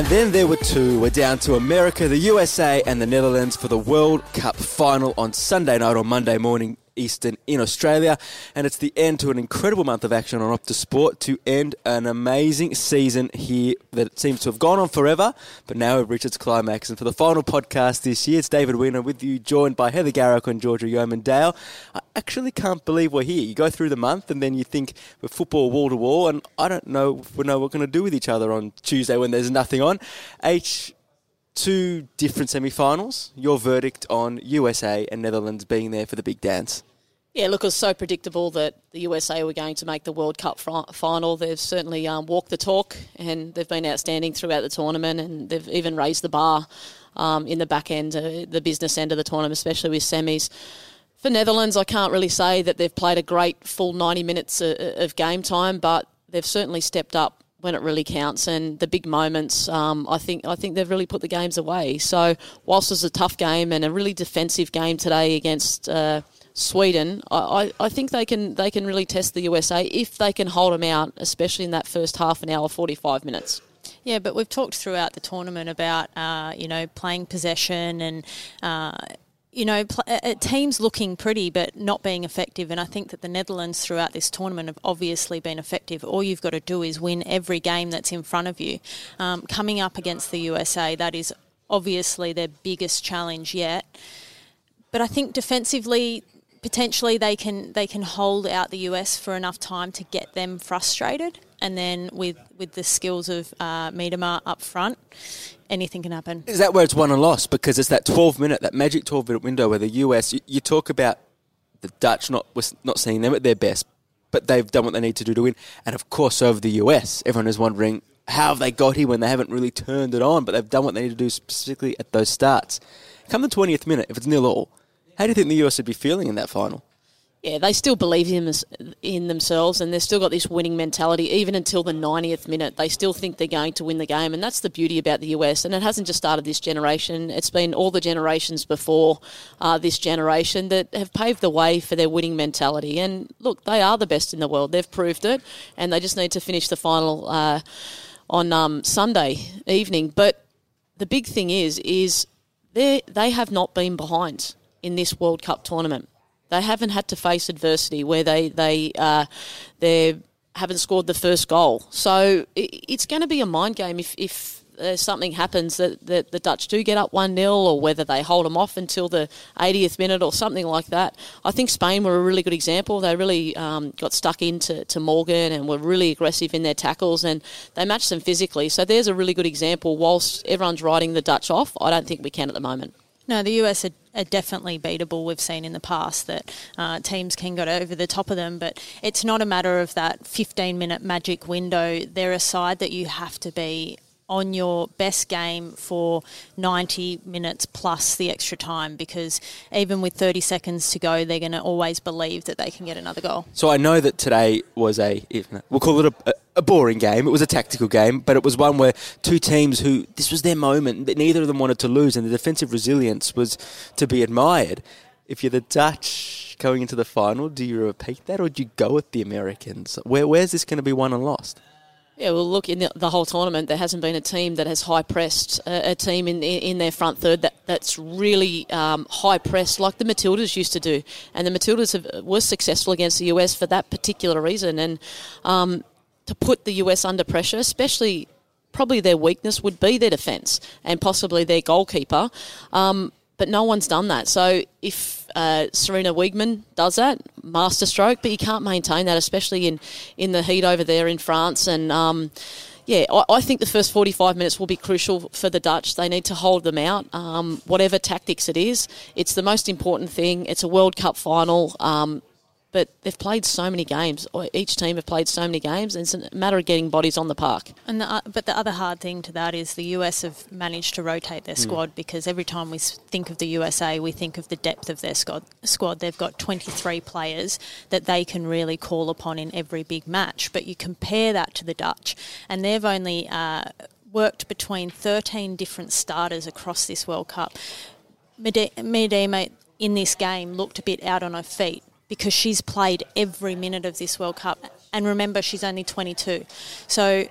And then there were two. We're down to America, the USA, and the Netherlands for the World Cup final on Sunday night or Monday morning Eastern in Australia. And it's the end to an incredible month of action on Optus Sport to end an amazing season here that seems to have gone on forever, but now we've reached its climax. And for the final podcast this year, it's David Weiner with you, joined by Heather Garriock and Georgia Yeoman Dale. I actually can't believe we're here. You go through the month and then you think we're football wall to wall, and I don't know if we know what we're going to do with each other on Tuesday when there's nothing on. H two different semi-finals. Your verdict on USA and Netherlands being there for the big dance. Yeah, look, it was so predictable that the USA were going to make the World Cup final. They've certainly um, walked the talk, and they've been outstanding throughout the tournament, and they've even raised the bar um, in the back end, uh, the business end of the tournament, especially with semis. For Netherlands, I can't really say that they've played a great full 90 minutes of, uh, of game time, but they've certainly stepped up when it really counts and the big moments. Um, I think I think they've really put the games away. So whilst it was a tough game and a really defensive game today against. Uh, Sweden, I, I think they can they can really test the USA if they can hold them out, especially in that first half an hour, forty five minutes. Yeah, but we've talked throughout the tournament about uh, you know playing possession and. Uh, you know, pl- teams looking pretty but not being effective. And I think that the Netherlands throughout this tournament have obviously been effective. All you've got to do is win every game that's in front of you. Um, coming up against the USA, that is obviously their biggest challenge yet. But I think defensively, potentially they can they can hold out the US for enough time to get them frustrated, and then with with the skills of uh, Miedema up front, anything can happen. Is that where it's won and lost? Because it's that 12 minute, that magic 12 minute window where the US, you, you talk about the Dutch not not seeing them at their best, but they've done what they need to do to win, and of course over the US, everyone is wondering how have they got here when they haven't really turned it on, but they've done what they need to do specifically at those starts. Come the 20th minute, if it's nil all how do you think the US would be feeling in that final? Yeah, they still believe in, in themselves and they've still got this winning mentality. Even until the 90th minute, they still think they're going to win the game. And that's the beauty about the US. And it hasn't just started this generation, it's been all the generations before uh, this generation that have paved the way for their winning mentality. And look, they are the best in the world. They've proved it. And they just need to finish the final uh, on um, Sunday evening. But the big thing is, is they they have not been behind in this World Cup tournament. They haven't had to face adversity where they they uh, they haven't scored the first goal. So it, it's going to be a mind game if if something happens that, that the Dutch do get up 1 0 or whether they hold them off until the 80th minute or something like that. I think Spain were a really good example. They really um, got stuck into to Morgan and were really aggressive in their tackles and they matched them physically. So there's a really good example. Whilst everyone's writing the Dutch off, I don't think we can at the moment. No, the US are, are, definitely beatable. We've seen in the past that uh, teams can get over the top of them, but it's not a matter of that 15 minute magic window. They're a side that you have to be on your best game for 90 minutes plus the extra time because even with 30 seconds to go, they're going to always believe that they can get another goal. So I know that today was a, we'll call it a, a boring game. It was a tactical game, but it was one where two teams who, this was their moment, that neither of them wanted to lose, and the defensive resilience was to be admired. If you're the Dutch going into the final, do you repeat that or do you go with the Americans? Where, where's this going to be won and lost? Yeah, well, look, in the, the, whole tournament, there hasn't been a team that has high pressed a, a team in, in their front third that, that's really um, high pressed like the Matildas used to do. And the Matildas have, were successful against the US for that particular reason. And um, to put the US under pressure, especially probably their weakness would be their defence and possibly their goalkeeper. Um, but no one's done that. So if uh, Sarina Wiegman does that, masterstroke, but you can't maintain that, especially in, in the heat over there in France. And um, yeah, I, I, think the first 45 minutes will be crucial for the Dutch. They need to hold them out, um, whatever tactics it is. It's the most important thing. It's a World Cup final. Um, but they've played so many games. Each team have played so many games, and it's a matter of getting bodies on the park. And the, but the other hard thing to that is the US have managed to rotate their hmm. squad mm. because every time we think of the USA, we think of the depth of their squad. Squad they've got 23 players that they can really call upon in every big match. But you compare that to the Dutch, and they've only uh, worked between 13 different starters across this World Cup. Miedema in this game looked a bit out on her feet because she's played every minute of this World Cup. And remember, she's only 22. So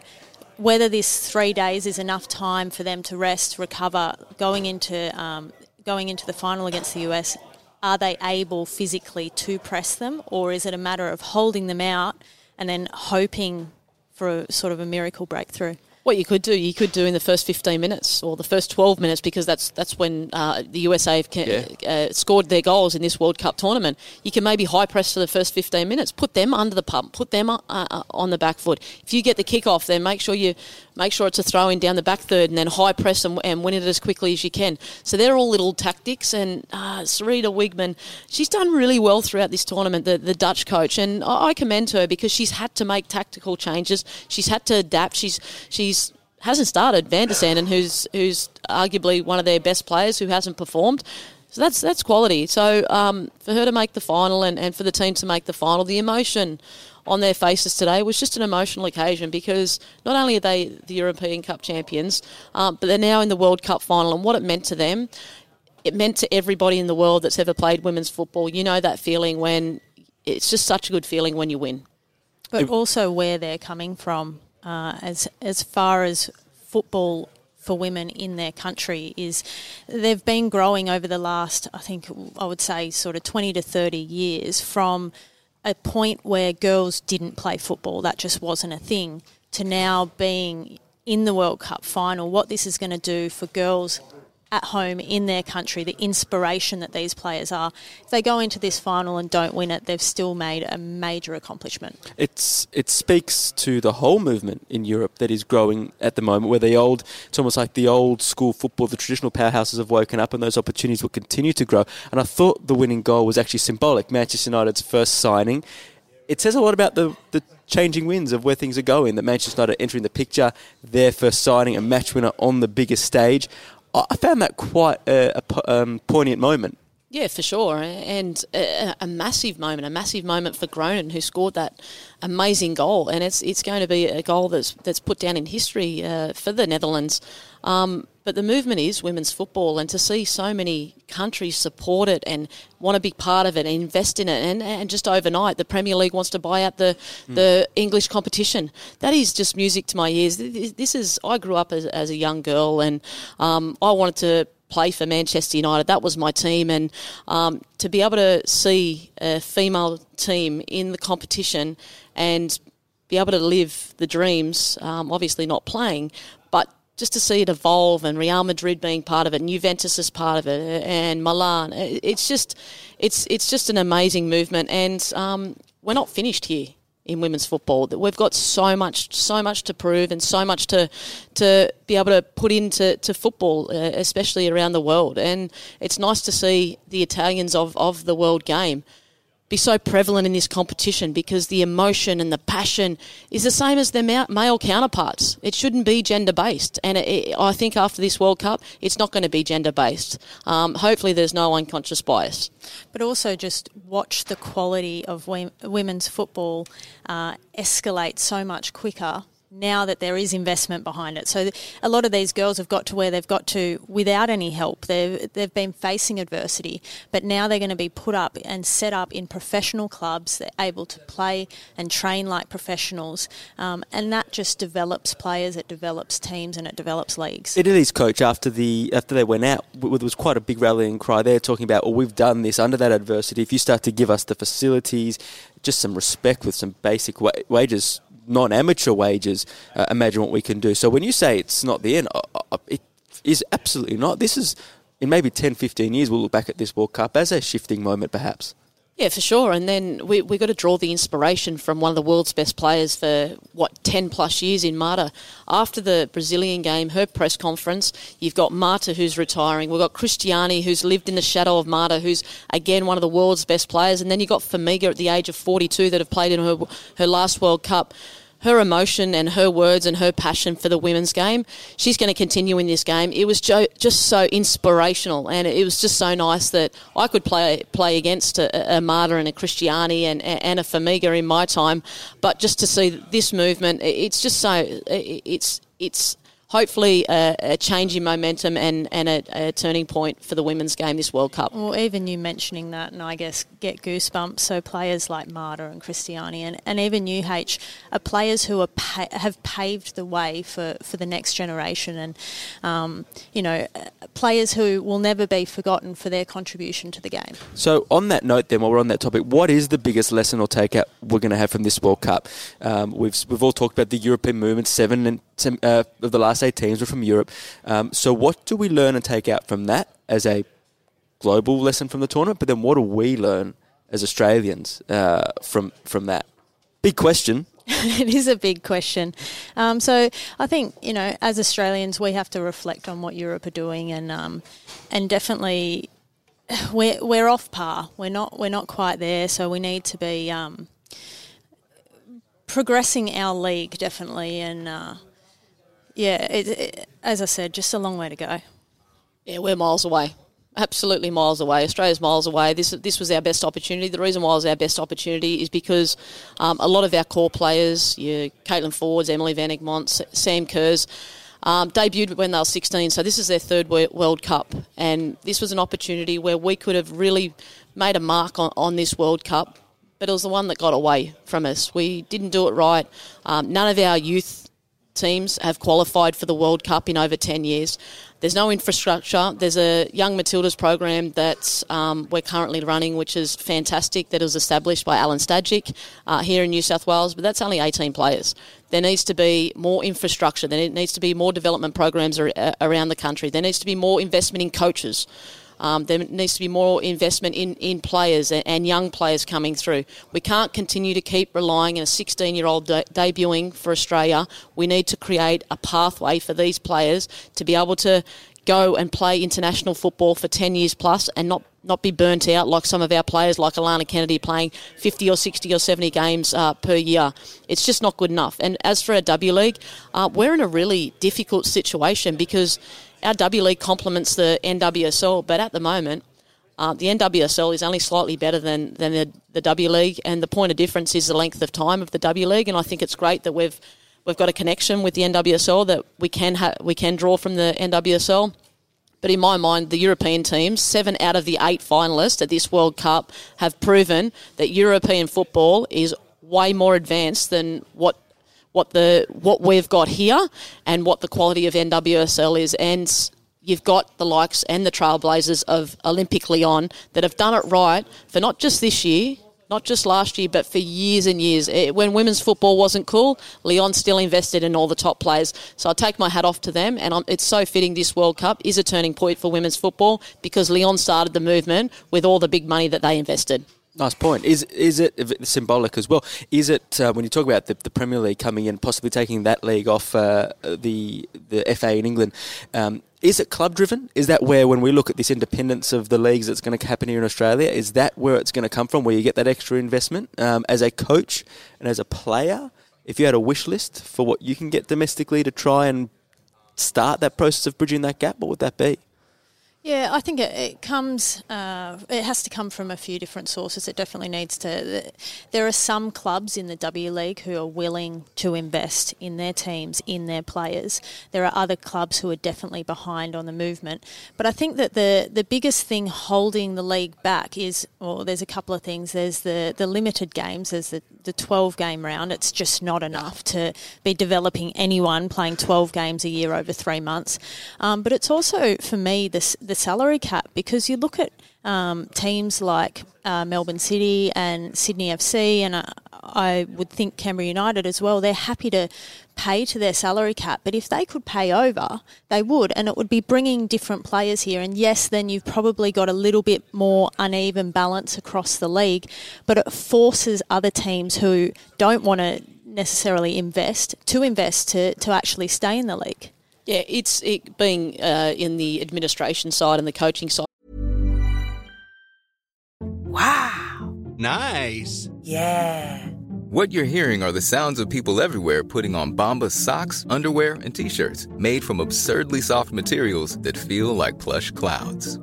whether this three days is enough time for them to rest, recover, going into um, going into the final against the US, are they able physically to press them, or is it a matter of holding them out and then hoping for a sort of a miracle breakthrough? What you could do, you could do in the first 15 minutes or the first 12 minutes because that's that's when uh, the USA have yeah. uh, scored their goals in this World Cup tournament. You can maybe high press for the first 15 minutes, put them under the pump, put them uh, uh on the back foot. If you get the kick off, then make sure you make sure it's a throw in down the back third and then high press and, and win it as quickly as you can. So they're all little tactics. And uh, Sarina Wiegman, she's done really well throughout this tournament, the, the Dutch coach, and I, I commend her because she's had to make tactical changes. She's had to adapt. She's she's hasn't started Van de Sanden, who's who's arguably one of their best players who hasn't performed. So that's that's quality. So um, for her to make the final and, and for the team to make the final, the emotion on their faces today was just an emotional occasion because not only are they the European Cup champions, um, but they're now in the World Cup final and what it meant to them. It meant to everybody in the world that's ever played women's football. You know that feeling when it's just such a good feeling when you win. But also where they're coming from uh, as as far as football for women in their country is they've been growing over the last I think I would say sort of 20 to 30 years from a point where girls didn't play football. That just wasn't a thing. To now being in the World Cup final what this is going to do for girls at home in their country, the inspiration that these players are. If they go into this final and don't win it, they've still made a major accomplishment. It's it speaks to the whole movement in Europe that is growing at the moment, where the old it's almost like the old school football, the traditional powerhouses have woken up, and those opportunities will continue to grow. And I thought the winning goal was actually symbolic. Manchester United's first signing. It says a lot about the, the changing winds of where things are going. That Manchester United entering the picture, their first signing, a match winner on the biggest stage. I found that quite a, a um, poignant moment. Yeah, for sure, and a, a, massive moment, a massive moment for Groenen, who scored that amazing goal, and it's it's going to be a goal that's that's put down in history uh, for the Netherlands. Um, but the movement is women's football, and to see so many countries support it and want to be part of it and invest in it, and, and just overnight, the Premier League wants to buy out the mm. the English competition. That is just music to my ears. This is I grew up as, as a young girl, and um, I wanted to play for Manchester United. That was my team, and um, to be able to see a female team in the competition and be able to live the dreams, um, obviously not playing, just to see it evolve and Real Madrid being part of it, and Juventus is part of it, and Milan. It's just, it's it's just an amazing movement, and um, we're not finished here in women's football. That we've got so much, so much to prove, and so much to to be able to put into to football, uh, especially around the world. And it's nice to see the Italians of of the world game be so prevalent in this competition because the emotion and the passion is the same as their male counterparts. It shouldn't be gender based, and it, I think after this World Cup, it's not going to be gender based. Um, hopefully, there's no unconscious bias. But also, just watch the quality of women's football uh, escalate so much quicker now that there is investment behind it. So a lot of these girls have got to where they've got to without any help. They've, they've been facing adversity, but now they're going to be put up and set up in professional clubs. They're able to play and train like professionals, um, and that just develops players, it develops teams, and it develops leagues. It is, coach. After the after they went out, there was quite a big rallying cry. They're talking about, well, we've done this under that adversity. If you start to give us the facilities, just some respect with some basic wa- wages non-amateur wages, uh, imagine what we can do. So when you say it's not the end, uh, uh, it is absolutely not. This is in maybe 10, 15 years, we'll look back at this World Cup as a shifting moment, perhaps. Yeah, for sure. And then we we got to draw the inspiration from one of the world's best players for what ten plus years in Marta. After the Brazilian game, her press conference, you've got Marta who's retiring. We've got Cristiane who's lived in the shadow of Marta, who's again one of the world's best players. And then you've got Formiga at the age of forty two that have played in her her last World Cup her emotion and her words and her passion for the women's game. She's going to continue in this game. It was jo- just so inspirational, and it was just so nice that I could play play against a, a Marta and a Cristiane and, and a Formiga in my time. But just to see this movement, it's just so it's it's hopefully a, a change in momentum and, and a, a, turning point for the women's game this World Cup. Well, even you mentioning that, and I guess get goosebumps. So players like Marta and Cristiane and, and even UH are players who are pa- have paved the way for, for the next generation, and um, you know, players who will never be forgotten for their contribution to the game. So on that note, then, while we're on that topic, what is the biggest lesson or takeout we're going to have from this World Cup? Um, we've we've all talked about the European movement, seven and uh, of the last eight teams were from Europe. Um, so, what do we learn and take out from that as a global lesson from the tournament? But then, what do we learn as Australians uh, from from that? Big question. it is a big question. Um, so I think you know, as Australians, we have to reflect on what Europe are doing, and um, and definitely we're we're off par. We're not we're not quite there. So we need to be um, progressing our league definitely, and uh, yeah, it, it, as I said, just a long way to go. Yeah, we're miles away. Absolutely miles away. Australia's miles away. This this was our best opportunity. The reason why it was our best opportunity is because um, a lot of our core players, your Caitlin Foords, Emily Van Egmond, Sam Kerrs, um, debuted when they were 16. So this is their third World Cup, and this was an opportunity where we could have really made a mark on, on this World Cup. But it was the one that got away from us. We didn't do it right. Um, none of our youth teams have qualified for the World Cup in over 10 years. There's no infrastructure. There's a Young Matildas program that um, we're currently running, which is fantastic, that was established by Alen Stajcic uh, here in New South Wales, but that's only 18 players. There needs to be more infrastructure. There needs to be more development programs around the country. There needs to be more investment in coaches. Um, there needs to be more investment in, in players and, and, young players coming through. We can't continue to keep relying on a 16 year old de- debuting for Australia. We need to create a pathway for these players to be able to go and play international football for 10 years plus and not not be burnt out like some of our players, like Alana Kennedy, playing 50 or 60 or 70 games uh, per year. It's just not good enough. And as for our W League, uh, we're in a really difficult situation because our W League complements the NWSL, but at the moment, uh, the NWSL is only slightly better than, than the, the W League, and the point of difference is the length of time of the W League. And I think it's great that we've we've got a connection with the NWSL that we can ha- we can draw from the NWSL. But in my mind, the European teams, seven out of the eight finalists at this World Cup, have proven that European football is way more advanced than what what the what we've got here and what the quality of NWSL is. And you've got the likes and the trailblazers of Olympique Lyon that have done it right for not just this year, not just last year, but for years and years. It, when women's football wasn't cool, Lyon still invested in all the top players. So I take my hat off to them, and I'm, it's so fitting this World Cup is a turning point for women's football because Lyon started the movement with all the big money that they invested. Nice point. Is is it symbolic as well? Is it uh, when you talk about the, the, Premier League coming in, possibly taking that league off uh, the the FA in England? Um, is it club driven? Is that where, when we look at this independence of the leagues that's going to happen here in Australia, is that where it's going to come from? Where you get that extra investment um, as a coach and as a player? If you had a wish list for what you can get domestically to try and start that process of bridging that gap, what would that be? Yeah, I think it, it comes. Uh, it has to come from a few different sources. It definitely needs to. There are some clubs in the W League who are willing to invest in their teams, in their players. There are other clubs who are definitely behind on the movement. But I think that the the biggest thing holding the league back is, well, there's a couple of things. There's the the limited games. There's the the 12 game round. It's just not enough to be developing anyone playing 12 games a year over three months. Um, but it's also for me this the salary cap because you look at um, teams like uh, Melbourne City and Sydney FC, and uh, I would think Canberra United as well, they're happy to pay to their salary cap. But if they could pay over, they would. And it would be bringing different players here. And yes, then you've probably got a little bit more uneven balance across the league. But it forces other teams who don't want to necessarily invest to invest to, to actually stay in the league. Yeah, it's it being uh, in the administration side and the coaching side. Wow. Nice. Yeah. What you're hearing are the sounds of people everywhere putting on Bombas socks, underwear, and t-shirts made from absurdly soft materials that feel like plush clouds.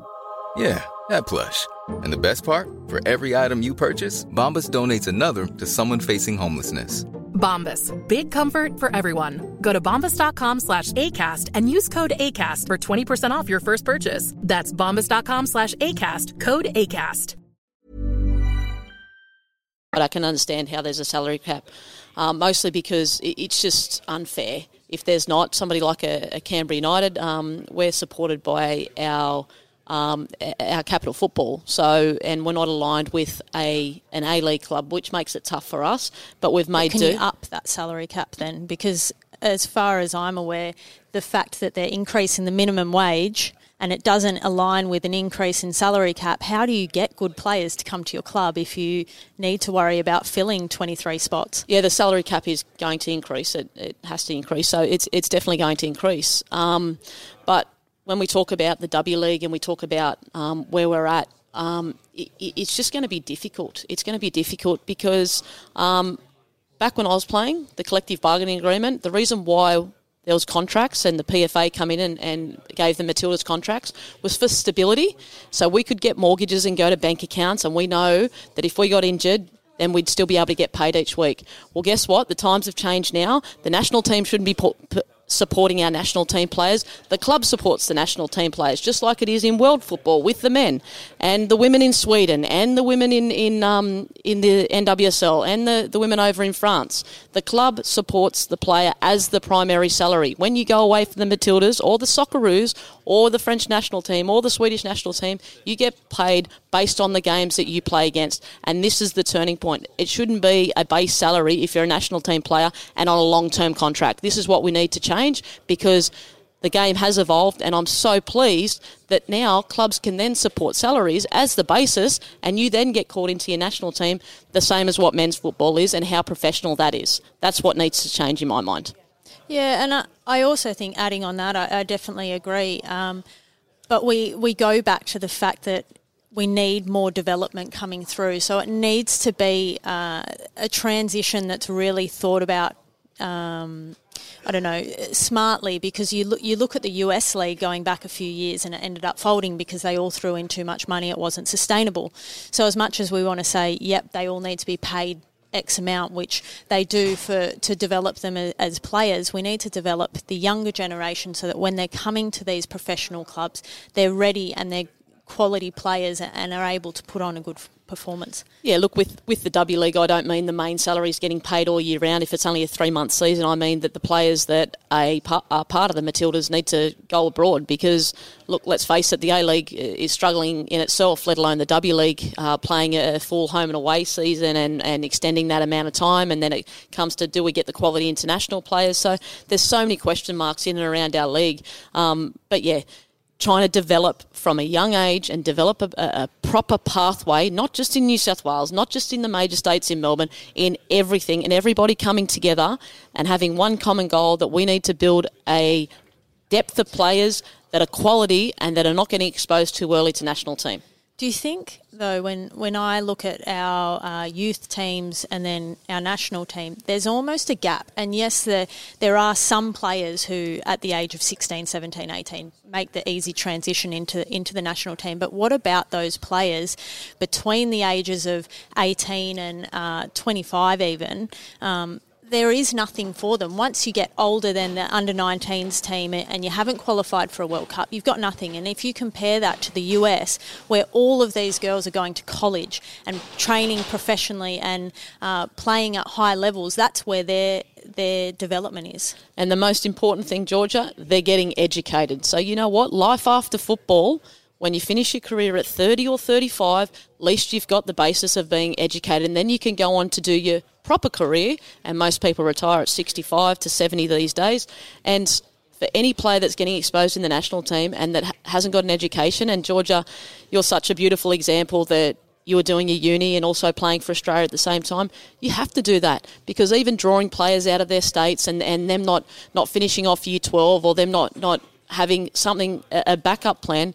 Yeah, that plush. And the best part? For every item you purchase, Bombas donates another to someone facing homelessness. Bombas. Big comfort for everyone. Go to bombas.com slash ACAST and use code ACAST for 20% off your first purchase. That's bombas.com slash ACAST. Code ACAST. But I can understand how there's a salary cap, um, mostly because it's just unfair. If there's not somebody like a, a Canberra United, um, we're supported by our um, our capital football. So, and we're not aligned with a an A League club, which makes it tough for us. But we've made Can do. you up that salary cap then? Because as far as I'm aware, the fact that they're increasing the minimum wage and it doesn't align with an increase in salary cap, how do you get good players to come to your club if you need to worry about filling 23 spots? Yeah, the salary cap is going to increase. It, it has to increase. So it's it's definitely going to increase. Um, but when we talk about the W League and we talk about um, where we're at, um, it, it's just going to be difficult. It's going to be difficult because um, back when I was playing, the collective bargaining agreement, the reason why there was contracts and the PFA come in and, and gave the Matildas contracts was for stability. So we could get mortgages and go to bank accounts and we know that if we got injured, then we'd still be able to get paid each week. Well, guess what? The times have changed now. The national team shouldn't be put, put, supporting our national team players. The club supports the national team players, just like it is in world football with the men and the women in Sweden and the women in in um, in the NWSL and the, the women over in France. The club supports the player as the primary salary. When you go away from the Matildas or the Socceroos or the French national team or the Swedish national team, you get paid based on the games that you play against. And this is the turning point. It shouldn't be a base salary if you're a national team player and on a long term contract. This is what we need to change because the game has evolved, and I'm so pleased that now clubs can then support salaries as the basis, and you then get called into your national team, the same as what men's football is, and how professional that is. That's what needs to change in my mind. Yeah, and I, I also think adding on that, I, I definitely agree. Um, but we, we go back to the fact that we need more development coming through. So it needs to be uh, a transition that's really thought about. Um, I don't know, smartly because you look you look at the US league going back a few years and it ended up folding because they all threw in too much money. It wasn't sustainable. So as much as we want to say, yep, they all need to be paid X amount, which they do for to develop them as players. We need to develop the younger generation so that when they're coming to these professional clubs, they're ready and they're quality players and are able to put on a good performance. Yeah, look, with, with the W League, I don't mean the main salary is getting paid all year round if it's only a three month season. I mean that the players that are part of the Matildas need to go abroad because, look, let's face it, the A League is struggling in itself, let alone the W League uh, playing a full home and away season and, and extending that amount of time. And then it comes to do we get the quality international players? So there's so many question marks in and around our league. Um, but yeah, trying to develop from a young age and develop a, a, proper pathway, not just in New South Wales, not just in the major states in Melbourne, in everything, and everybody coming together and having one common goal that we need to build a depth of players that are quality and that are not getting exposed too early to national team. Do you think, though, when, when I look at our uh, youth teams and then our national team, there's almost a gap? And yes, there, there are some players who, at the age of 16, 17, 18, make the easy transition into, into the national team. But what about those players between the ages of 18 and uh, 25, even? Um, there is nothing for them. Once you get older than the under 19s team and you haven't qualified for a World Cup, you've got nothing. And if you compare that to the US, where all of these girls are going to college and training professionally and uh, playing at high levels, that's where their their development is. And the most important thing, Georgia, they're getting educated. So you know what? Life after football when you finish your career at 30 or 35, at least you've got the basis of being educated, and then you can go on to do your proper career, and most people retire at 65 to 70 these days. And for any player that's getting exposed in the national team and that hasn't got an education, and Georgia, you're such a beautiful example that you were doing your uni and also playing for Australia at the same time, you have to do that because even drawing players out of their states and, and them not, not finishing off year 12 or them not, not having something, a a backup plan,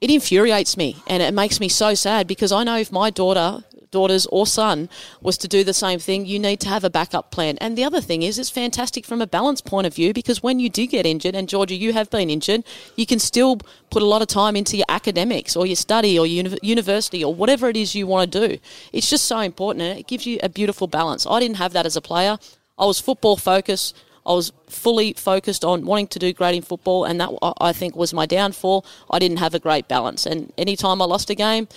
it infuriates me and it makes me so sad because I know if my daughter daughters or son was to do the same thing you need to have a backup plan. And the other thing is it's fantastic from a balance point of view because when you do get injured and Georgia you have been injured you can still put a lot of time into your academics or your study or uni- university or whatever it is you want to do. It's just so important and it gives you a beautiful balance. I didn't have that as a player. I was football focused. I was fully focused on wanting to do great in football, and that I- think was my downfall. I didn't have a great balance, and anytime I lost a game,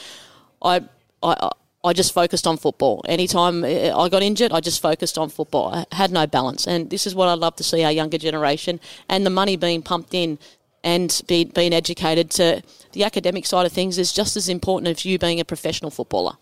I I. I just focused on football. Anytime uh, I got injured, I just focused on football. I had no balance, and this is what I'd love to see our younger generation and the money being pumped in and be, being educated to the academic side of things is just as important as you being a professional footballer.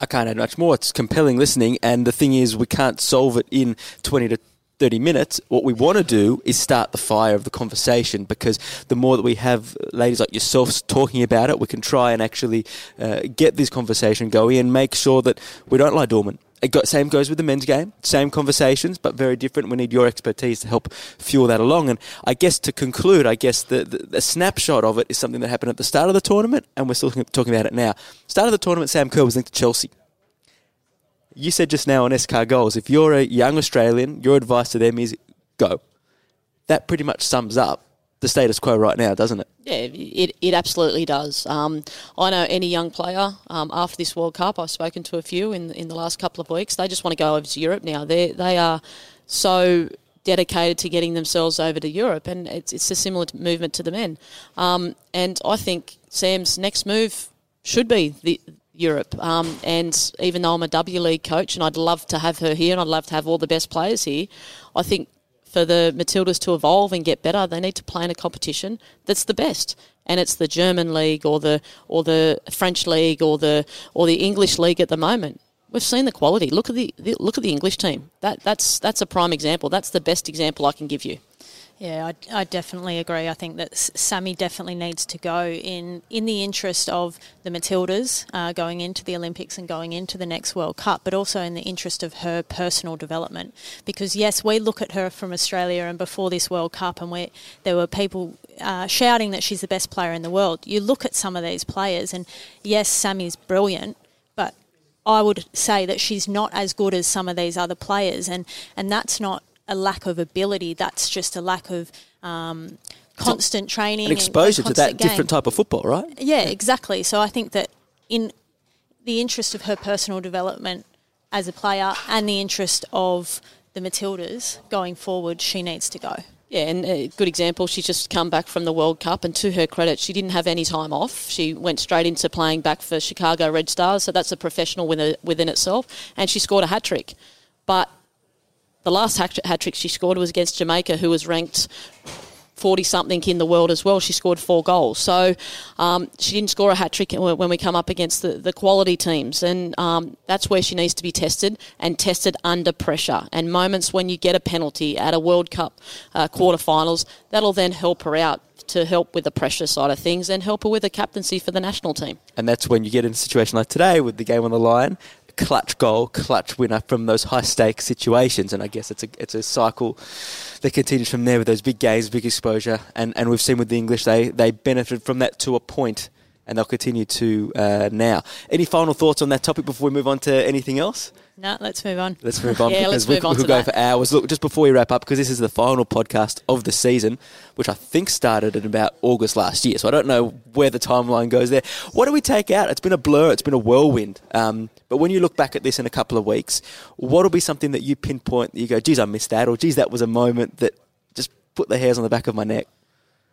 I can't add much more. It's compelling listening, and the thing is, we can't solve it in 20 to 30 minutes. What we want to do is start the fire of the conversation because the more that we have ladies like yourselves talking about it, we can try and actually uh, get this conversation going and make sure that we don't lie dormant. Got, same goes with the men's game. Same conversations, but very different. We need your expertise to help fuel that along. And I guess to conclude, I guess the, the, the snapshot of it is something that happened at the start of the tournament, and we're still talking about it now. Start of the tournament, Sam Kerr was linked to Chelsea. You said just now on SK Goals, if you're a young Australian, your advice to them is go. That pretty much sums up the status quo right now, doesn't it? Yeah, it, it absolutely does. Um, I know any young player um, after this World Cup, I've spoken to a few in in the last couple of weeks. They just want to go over to Europe now. They they are so dedicated to getting themselves over to Europe, and it's it's a similar movement to the men. Um, and I think Sam's next move should be the Europe. Um, and even though I'm a W League coach, and I'd love to have her here, and I'd love to have all the best players here, I think for the Matildas to evolve and get better, they need to play in a competition that's the best. And it's the German league or the or the French league or the or the English league at the moment. We've seen the quality. Look at the, the look at the English team. That that's that's a prime example. That's the best example I can give you. Yeah, I, I definitely agree. I think that Sammy definitely needs to go in in the interest of the Matildas uh, going into the Olympics and going into the next World Cup, but also in the interest of her personal development. Because yes, we look at her from Australia, and before this World Cup, and we there were people uh, shouting that she's the best player in the world. You look at some of these players, and yes, Sammy's brilliant, I would say that she's not as good as some of these other players, and and that's not a lack of ability. That's just a lack of um, constant training and- exposure and to that game. different type of football, right? Yeah, exactly. So I think that in the interest of her personal development as a player and the interest of the Matildas going forward, she needs to go. Yeah, and a good example, she's just come back from the World Cup, and to her credit, she didn't have any time off. She went straight into playing back for Chicago Red Stars, so that's a professional within, within itself, and she scored a hat trick. But the last hat hat trick she scored was against Jamaica, who was ranked 40 something in the world as well. She scored four goals. So um, she didn't score a hat trick when we come up against the, the quality teams. And um, that's where she needs to be tested and tested under pressure. And moments when you get a penalty at a World Cup uh, quarterfinals, that'll then help her out to help with the pressure side of things and help her with the captaincy for the national team. And that's when you get in a situation like today with the game on the line, clutch goal, clutch winner from those high stakes situations. And I guess it's a it's a cycle that continues from there with those big games, big exposure. And and we've seen with the English they they benefit from that to a point, and they'll continue to uh, now. Any final thoughts on that topic before we move on to anything else? No, let's move on. Let's move on Yeah, because let's we, move on we could go that. for hours. Look, just before we wrap up, because this is the final podcast of the season, which I think started in about August last year. So I don't know where the timeline goes there. What do we take out? It's been a blur. It's been a whirlwind. Um, but when you look back at this in a couple of weeks, what will be something that you pinpoint that you go, geez, I missed that, or geez, that was a moment that just put the hairs on the back of my neck?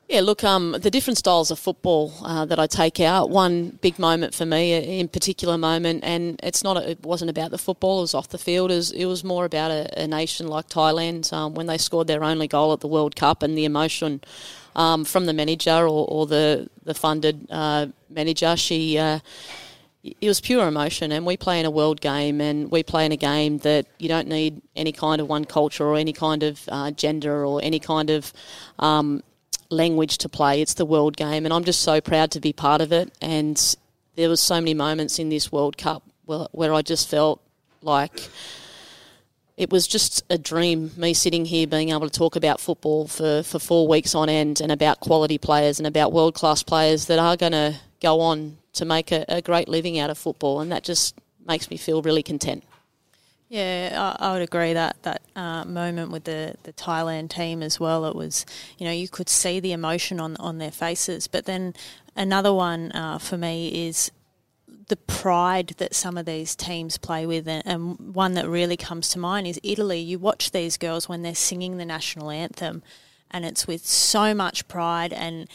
Yeah, look, um, the different styles of football uh, that I take out. One big moment for me, uh, in particular moment, and it's not. It wasn't about the football. It was off the field. It was, it was more about a, a nation like Thailand um, when they scored their only goal at the World Cup and the emotion um, from the manager or, or the the funded uh, manager. She. Uh, it was pure emotion. And we play in a world game, and we play in a game that you don't need any kind of one culture or any kind of uh, gender or any kind of um, language to play. It's the world game, and I'm just so proud to be part of it. And there was so many moments in this World Cup where, where I just felt like it was just a dream, me sitting here being able to talk about football for, for four weeks on end and about quality players and about world class players that are going to go on to make a, a, great living out of football. And that just makes me feel really content. Yeah, I, I would agree that that uh, moment with the, the Thailand team as well. It was, you know, you could see the emotion on on their faces. But then another one uh, for me is the pride that some of these teams play with, and, and, one that really comes to mind is Italy. You watch these girls when they're singing the national anthem, and it's with so much pride, and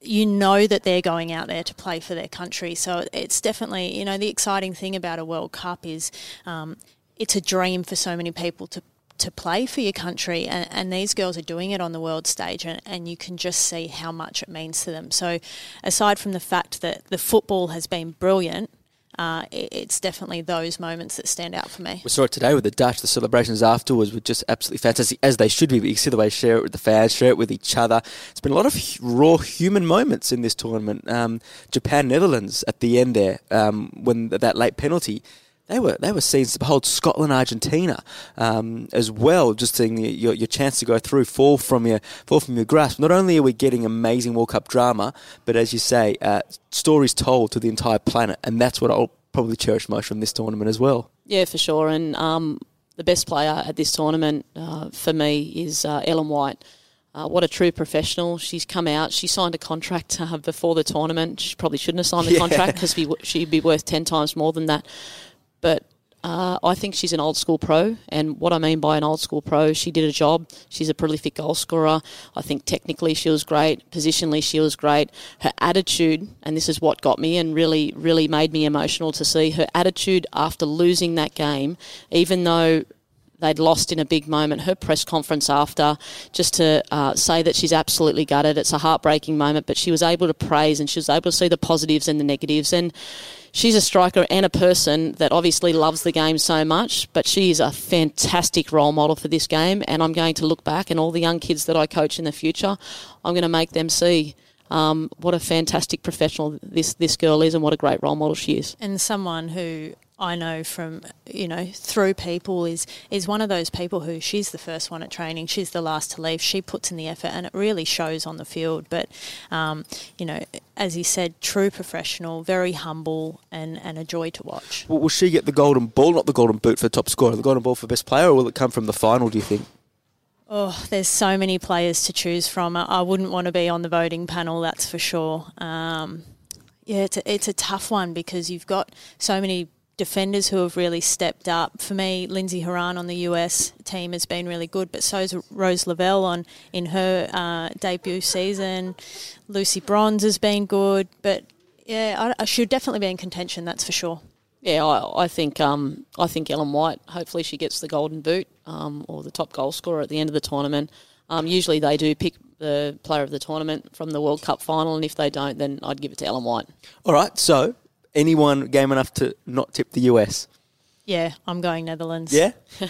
you know that they're going out there to play for their country. So it's definitely, you know, the exciting thing about a World Cup is um, it's a dream for so many people to to play for your country, and, and, these girls are doing it on the world stage, and, and, you can just see how much it means to them. So, aside from the fact that the football has been brilliant, uh, it, it's definitely those moments that stand out for me. We saw it today with the Dutch. The celebrations afterwards were just absolutely fantastic, as they should be. But you see the way they share it with the fans, share it with each other. It's been a lot of raw human moments in this tournament. Um, Japan, Netherlands at the end there, um, when that late penalty they were they were scenes to behold. Scotland, Argentina, um, as well. Just seeing your, your chance to go through fall from your fall from your grasp. Not only are we getting amazing World Cup drama, but as you say, uh, stories told to the entire planet, and that's what I'll probably cherish most from this tournament as well. Yeah, for sure. And um, the best player at this tournament uh, for me is uh, Ellen White. Uh, what a true professional. She's come out. She signed a contract uh, before the tournament. She probably shouldn't have signed the yeah. contract because she'd be worth 10 times more than that but uh, I think she's an old school pro, and what I mean by an old school pro, she did a job. She's a prolific goal scorer. I think technically she was great, positionally she was great. Her attitude, and this is what got me and really, really made me emotional to see her attitude after losing that game, even though they'd lost in a big moment. Her press conference after, just to uh, say that she's absolutely gutted. It's a heartbreaking moment, but she was able to praise and she was able to see the positives and the negatives. And she's a striker and a person that obviously loves the game so much, but she is a fantastic role model for this game. And I'm going to look back and all the young kids that I coach in the future, I'm going to make them see. Um, what a fantastic professional this this girl is, and what a great role model she is. And someone who I know from you know through people is is one of those people who she's the first one at training, she's the last to leave. She puts in the effort, and it really shows on the field. But um, you know, as he said, true professional, very humble, and, and a joy to watch. Well, will she get the golden ball, not the golden boot for top scorer, the golden ball for best player, or will it come from the final? Do you think? Oh, there's so many players to choose from. I wouldn't want to be on the voting panel, that's for sure. Um, yeah, it's a, it's a tough one because you've got so many defenders who have really stepped up. For me, Lindsey Horan on the US team has been really good, but so's Rose Lavelle on in her uh, debut season. Lucy Bronze has been good, but yeah, I, I, should definitely be in contention. That's for sure. Yeah, I, I think um, I think Ellen White. Hopefully, she gets the golden boot um, or the top goal scorer at the end of the tournament. Um, usually, they do pick the player of the tournament from the World Cup final, and if they don't, then I'd give it to Ellen White. All right, so anyone game enough to not tip the US? Yeah, I'm going Netherlands. Yeah?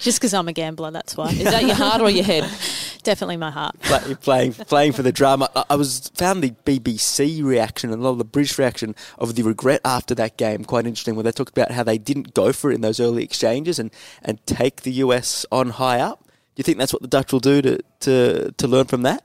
Just because I'm a gambler, that's why. Is that your heart or your head? Definitely my heart. You're playing, playing for the drama. I was found the BBC reaction and a lot of the British reaction of the regret after that game quite interesting, where they talked about how they didn't go for it in those early exchanges and, and take the US on high up. Do you think that's what the Dutch will do to, to, to learn from that?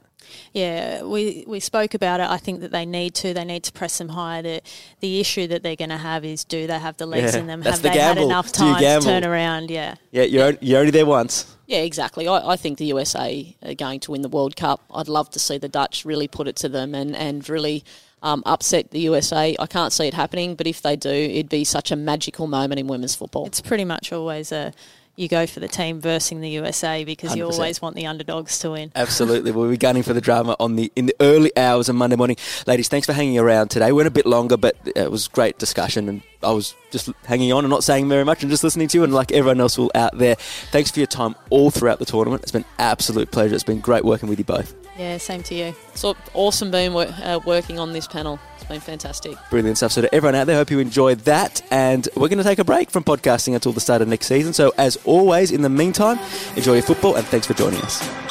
Yeah, we, we spoke about it. I think that they need to. They need to press them higher. The, the issue that they're going to have is do they have the legs yeah, in them? Have the they gamble. had enough time to turn around? Yeah. Yeah, you're, you're only there once. Yeah, exactly. I, I, think the USA are going to win the World Cup. I'd love to see the Dutch really put it to them and, and really um, upset the USA. I can't see it happening, but if they do, it'd be such a magical moment in women's football. It's pretty much always a you go for the team versus the USA because 100%. you always want the underdogs to win. Absolutely. we'll be gunning for the drama on the in the early hours of Monday morning. Ladies, thanks for hanging around today. We went a bit longer, but uh, it was great discussion and I was just hanging on and not saying very much and just listening to you, and like everyone else will out there. Thanks for your time all throughout the tournament. It's been absolute pleasure. It's been great working with you both. Yeah, same to you. It's awesome being uh, working on this panel. It's been fantastic. Brilliant stuff. So to everyone out there, hope you enjoyed that. And we're going to take a break from podcasting until the start of next season. So as always, in the meantime, enjoy your football and thanks for joining us.